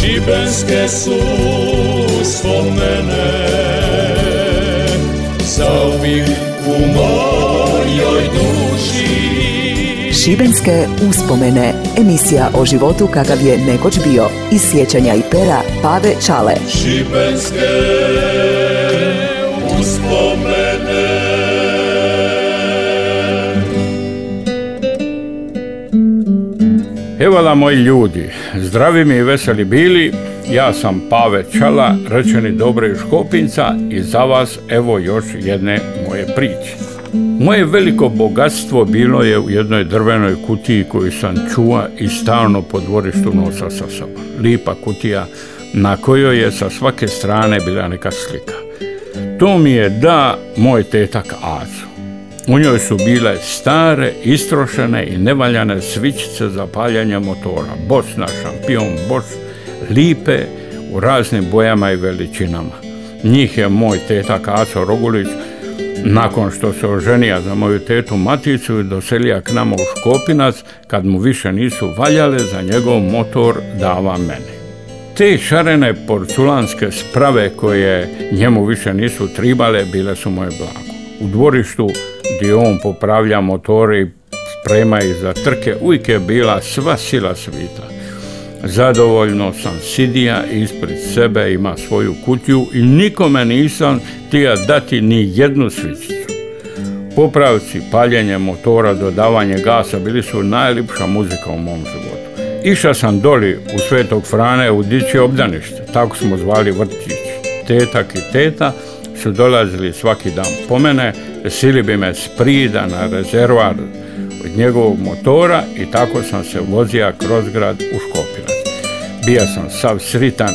Šibenske su spomene Zauvijek u mojoj duši Šibenske uspomene. Emisija o životu kakav je nekoć bio. Iz sjećanja i pera Pave Čale. Šibenske uspomene Evala moji ljudi, zdravi mi i veseli bili, ja sam Pave Čala, rečeni Dobre Škopinca i za vas evo još jedne moje priče. Moje veliko bogatstvo bilo je u jednoj drvenoj kutiji koju sam čuva i stalno po dvorištu nosa sa sobom. Lipa kutija na kojoj je sa svake strane bila neka slika. To mi je da moj tetak Azu. U njoj su bile stare, istrošene i nevaljane svičice za paljanje motora. Bosna, šampion, Boš, lipe u raznim bojama i veličinama. Njih je moj tetak Aco Rogulić nakon što se oženija za moju tetu Maticu i doselija k nama u Škopinac, kad mu više nisu valjale, za njegov motor dava meni. Te šarene porculanske sprave koje njemu više nisu tribale, bile su moje blago. U dvorištu gdje on popravlja motore i sprema ih za trke, uvijek je bila sva sila svita. Zadovoljno sam sidija ispred sebe ima svoju kutiju i nikome nisam tija dati ni jednu svičicu. Popravci, paljenje motora, dodavanje gasa bili su najlipša muzika u mom životu. Iša sam doli u Svetog Frane u Dići obdanište, tako smo zvali vrtić. Tetak i teta su dolazili svaki dan po mene, sili bi me sprida na rezervar od njegovog motora i tako sam se vozija kroz grad u Škopinac. Bio sam sav sritan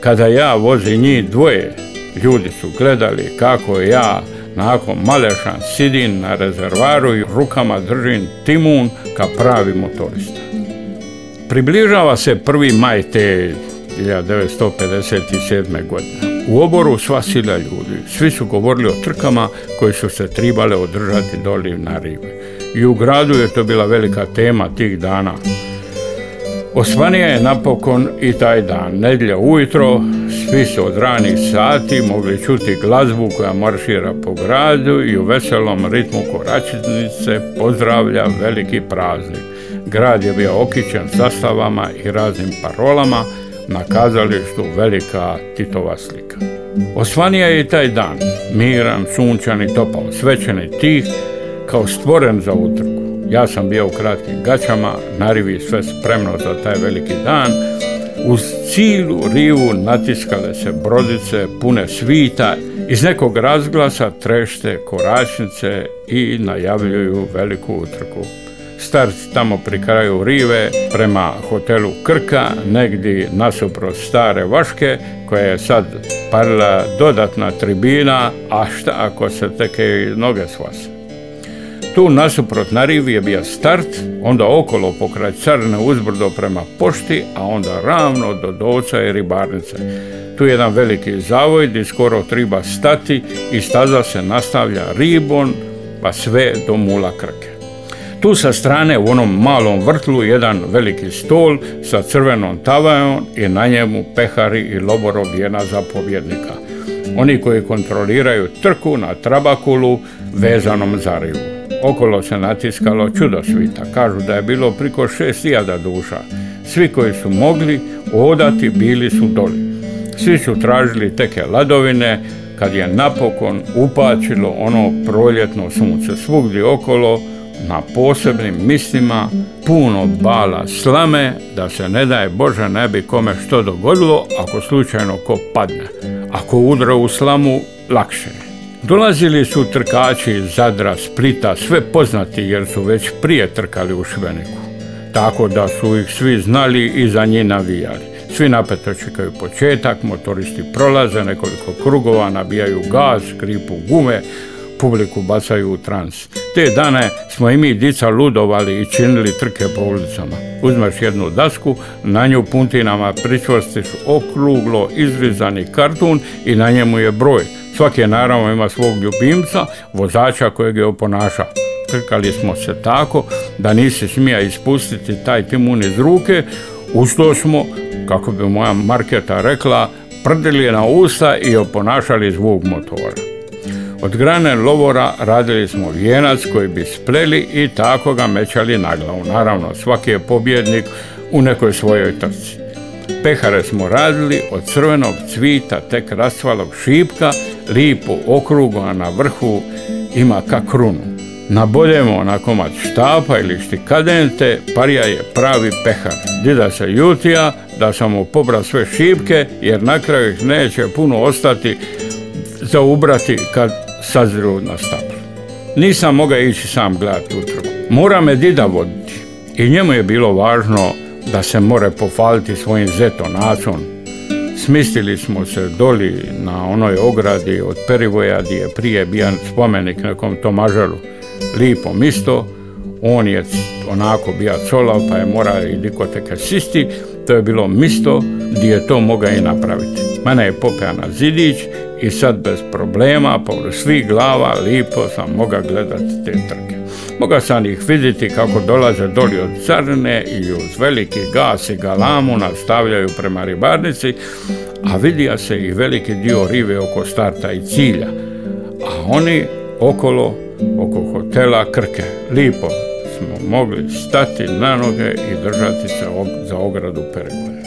kada ja vozi njih dvoje. Ljudi su gledali kako ja nakon malešan sidim na rezervaru i rukama držim timun ka pravi motorista. Približava se prvi maj te 1957. godine. U oboru sva sila ljudi. Svi su govorili o trkama koji su se tribale održati doli na rive. I u gradu je to bila velika tema tih dana. Osvanija je napokon i taj dan. Nedjelja ujutro, svi su od ranih sati mogli čuti glazbu koja maršira po gradu i u veselom ritmu koračnice pozdravlja veliki praznik. Grad je bio okićen zastavama i raznim parolama, na kazalištu velika Titova slika. Osvanija je i taj dan, miran, sunčan i topao, svečan i tih, kao stvoren za utrku. Ja sam bio u kratkim gaćama, narivi sve spremno za taj veliki dan. Uz cilu rivu natiskale se brodice pune svita, iz nekog razglasa trešte koračnice i najavljuju veliku utrku. Start tamo pri kraju rive prema hotelu Krka, negdje nasuprot stare Vaške, koja je sad parila dodatna tribina, a šta ako se teke noge svase. Tu nasuprot na rivi je bio start, onda okolo pokraj Carne uzbrdo prema pošti, a onda ravno do Doca i ribarnice. Tu je jedan veliki zavoj gdje skoro treba stati i staza se nastavlja ribon pa sve do mula krke. Tu sa strane u onom malom vrtlu jedan veliki stol sa crvenom tavajom i na njemu pehari i loborov jedna zapovjednika. Oni koji kontroliraju trku na trabakulu vezanom za rivu. Okolo se natiskalo čudo svita. Kažu da je bilo priko šest hiljada duša. Svi koji su mogli odati bili su doli. Svi su tražili teke ladovine kad je napokon upačilo ono proljetno sunce. Svugdje okolo na posebnim mislima puno bala slame da se ne daje Bože ne bi kome što dogodilo ako slučajno ko padne. Ako udra u slamu lakše. Dolazili su trkači iz Zadra, Splita, sve poznati jer su već prije trkali u Šveniku. Tako da su ih svi znali i za njih navijali. Svi napeto čekaju početak, motoristi prolaze nekoliko krugova, nabijaju gaz, kripu gume, publiku bacaju u trans. Te dane smo i mi dica ludovali i činili trke po ulicama. Uzmeš jednu dasku, na nju puntinama pričvrstiš okruglo izrizani kartun i na njemu je broj. Svaki je naravno ima svog ljubimca, vozača kojeg je oponaša. Trkali smo se tako da nisi smija ispustiti taj timun iz ruke, uz to smo kako bi moja marketa rekla, prdili na usta i oponašali zvuk motora. Od grane lovora radili smo vijenac koji bi spleli i tako ga mećali na glavu. Naravno, svaki je pobjednik u nekoj svojoj trci. Pehare smo radili od crvenog cvita tek rastvalog šipka, lipo okrugo, a na vrhu ima ka krunu. Naboljemo na komad štapa ili štikadente, parija je pravi pehar. Dida se jutija da sam mu pobra sve šipke, jer na kraju ih neće puno ostati za ubrati kad saziru na stablu. Nisam mogao ići sam gledati utru. Mora me dida voditi i njemu je bilo važno da se more pofaliti svojim zetonacom. Smistili smo se doli na onoj ogradi od Perivoja gdje je prije bijan spomenik nekom Tomažaru lipo misto, on je onako bija colav pa je mora i dikoteka sisti, to je bilo misto gdje je to mogao i napraviti. Mene je popeo na zidić i sad bez problema, površ svih glava, lipo sam mogao gledati te trke. Mogao sam ih vidjeti kako dolaze doli od crne i uz veliki gas i galamu nastavljaju prema ribarnici, a vidija se i veliki dio rive oko starta i cilja. A oni okolo oko hotela Krke. Lipo smo mogli stati na noge i držati se za ogradu Perigore.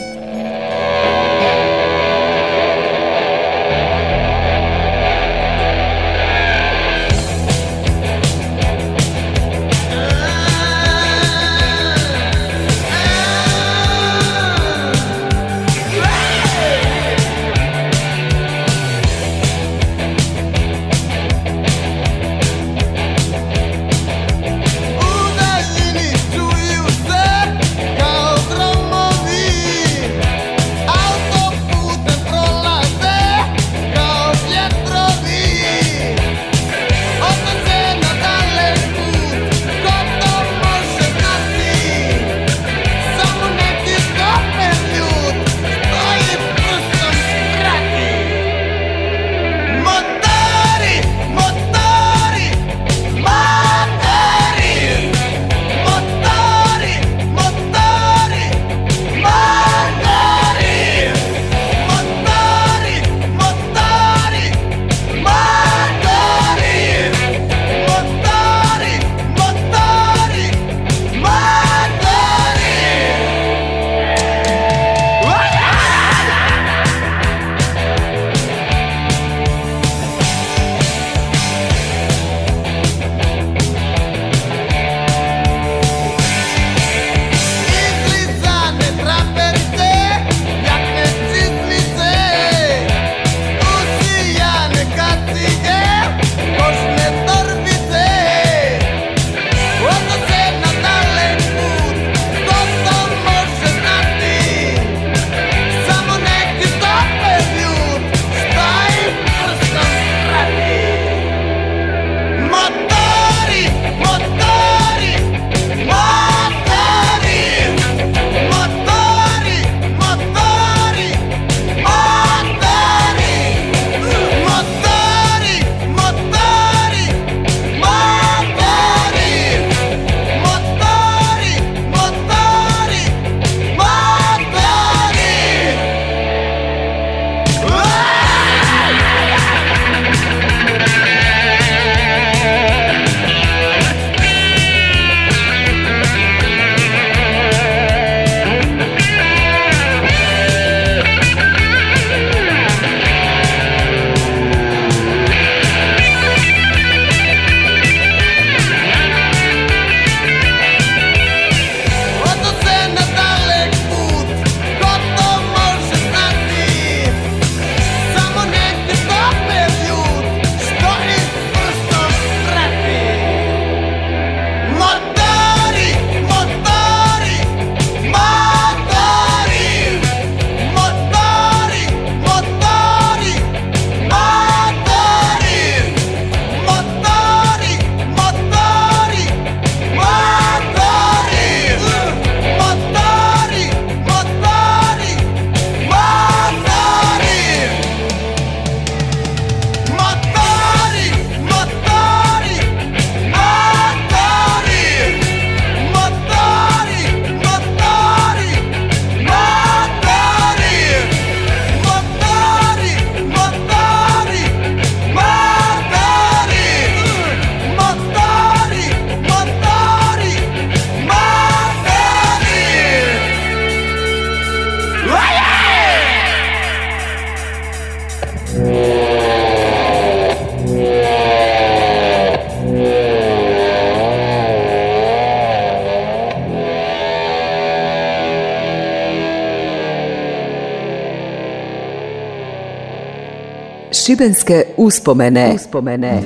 Šibenske uspomene. uspomene.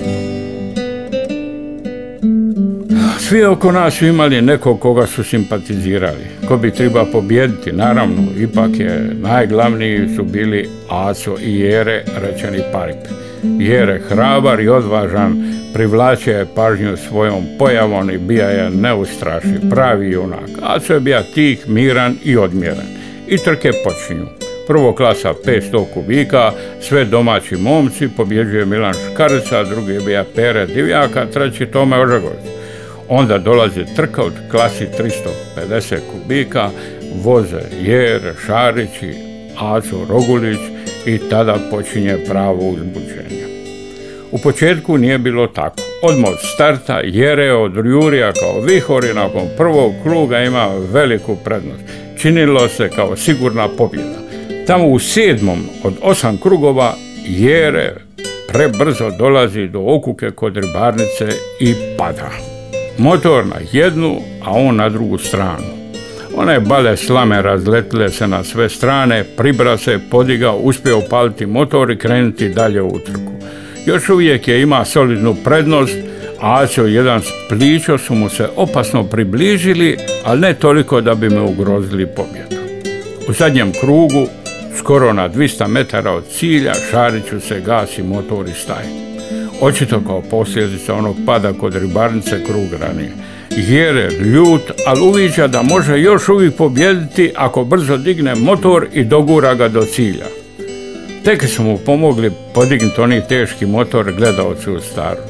Svi oko nas su imali nekog koga su simpatizirali. Ko bi treba pobijediti, naravno, ipak je najglavniji su bili Aco i Jere, rečeni Parip. Jere hrabar i odvažan, privlačio je pažnju svojom pojavom i bija je neustraši, pravi junak. Aco je bio tih, miran i odmjeran. I trke počinju. Prvo klasa 500 kubika, sve domaći momci, pobjeđuje Milan Škarica, drugi je bio Pere Divjaka, treći Tome Ožegović. Onda dolazi trka od klasi 350 kubika, voze Jer, Šarići, Aco Rogulić i tada počinje pravo uzbuđenje. U početku nije bilo tako. Odmah od starta Jere od Jurija kao vihori nakon prvog kruga ima veliku prednost. Činilo se kao sigurna pobjeda. Tamo u sedmom od osam krugova Jere prebrzo dolazi do okuke kod ribarnice i pada. Motor na jednu, a on na drugu stranu. One bale slame razletile se na sve strane, pribra se, podigao, uspio upaliti motor i krenuti dalje u utrku. Još uvijek je ima solidnu prednost, a Aco jedan s su mu se opasno približili, ali ne toliko da bi me ugrozili pobjedu. U zadnjem krugu, skoro na 200 metara od cilja, Šariću se gasi motor i staje. Očito kao posljedica onog pada kod ribarnice krug ranije. Jere ljut, ali uviđa da može još uvijek pobjediti ako brzo digne motor i dogura ga do cilja. Tek su mu pomogli podignuti oni teški motor gledalci u staru.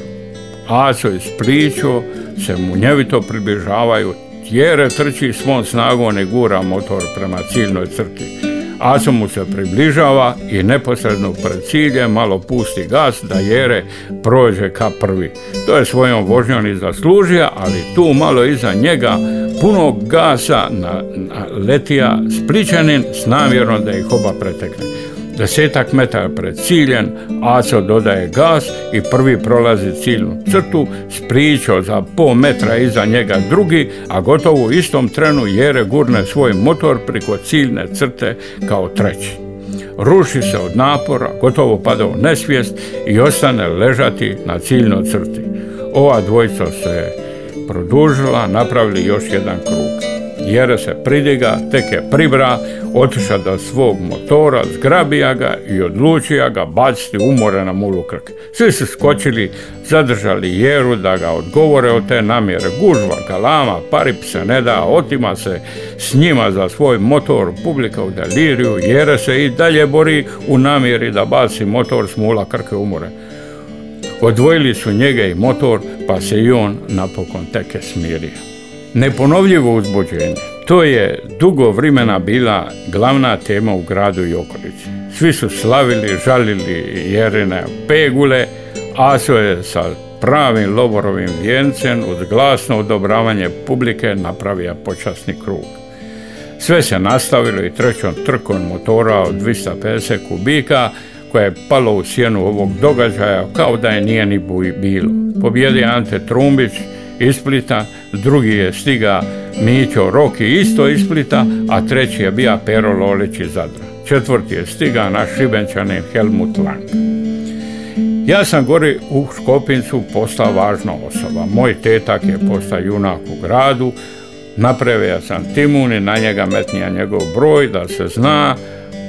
Aco iz priču se munjevito približavaju, tjere trči svom snagom i gura motor prema ciljnoj crti. Aco mu se približava i neposredno pred ciljem malo pusti gas da Jere prođe ka prvi. To je svojom vožnjom i zaslužio, ali tu malo iza njega puno gasa na, na letija Spličanin s namjerom da ih oba pretekne. Desetak metara pred ciljem, Aco dodaje gas i prvi prolazi ciljnu crtu, spričao za pol metra iza njega drugi, a gotovo u istom trenu Jere gurne svoj motor priko ciljne crte kao treći. Ruši se od napora, gotovo pada u nesvijest i ostane ležati na ciljnoj crti. Ova dvojica se produžila, napravili još jedan krug. Jere se pridiga, tek je pribra, otiša do svog motora, zgrabija ga i odlučija ga baciti umore na mulu krk. Svi su skočili, zadržali Jeru da ga odgovore od te namjere. Gužva, kalama, parip se ne da, otima se s njima za svoj motor, publika u deliriju, Jere se i dalje bori u namjeri da baci motor s mula krke umore. Odvojili su njega i motor, pa se i on napokon teke smirio. Neponovljivo uzbuđenje. To je dugo vremena bila glavna tema u gradu i okolici. Svi su slavili, žalili Jerine pegule, Aso je sa pravim loborovim vijencem uz glasno odobravanje publike napravio počasni krug. Sve se nastavilo i trećom trkom motora od 250 kubika koja je palo u sjenu ovog događaja kao da je nije ni bilo. Pobjedi Ante Trumbić iz Splita, drugi je stiga Mićo Roki isto iz Splita, a treći je bija Pero Lolić iz Zadra. Četvrti je stiga naš šibenčanin Helmut Lang. Ja sam gori u Škopincu postao važna osoba. Moj tetak je postao junak u gradu, napravio sam timun i na njega metnija njegov broj da se zna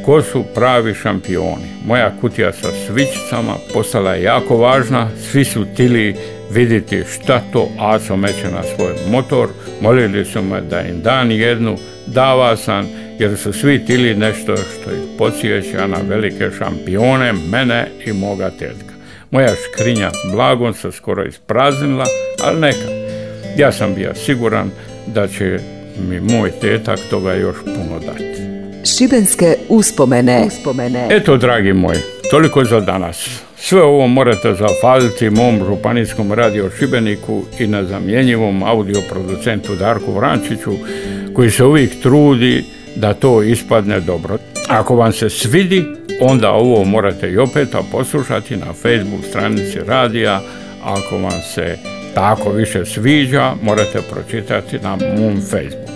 ko su pravi šampioni. Moja kutija sa svičicama postala je jako važna, svi su tili vidjeti šta to Aco meće na svoj motor, molili su me da im dan jednu, dava sam, jer su svi tili nešto što ih podsjeća na velike šampione, mene i moga tetka. Moja škrinja s blagom se skoro ispraznila, ali neka. Ja sam bio siguran da će mi moj tetak toga još puno dati. Šibenske uspomene. uspomene. Eto, dragi moji, toliko za danas. Sve ovo morate zafaliti mom županijskom radio Šibeniku i na zamjenjivom audio producentu Darku Vrančiću koji se uvijek trudi da to ispadne dobro. Ako vam se svidi, onda ovo morate i opet poslušati na Facebook stranici radija. Ako vam se tako više sviđa, morate pročitati na mom Facebooku.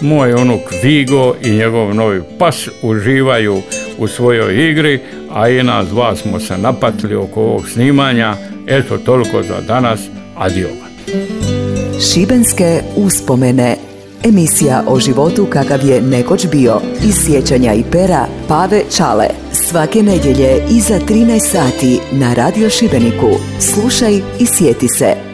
Moj unuk Vigo i njegov novi pas uživaju u svojoj igri, a i nas dva smo se napatili oko ovog snimanja. Eto, toliko za danas. Adio. Šibenske uspomene Emisija o životu kakav je nekoć bio iz sjećanja i pera Pave Čale. Svake nedjelje iza 13 sati na Radio Šibeniku. Slušaj i sjeti se.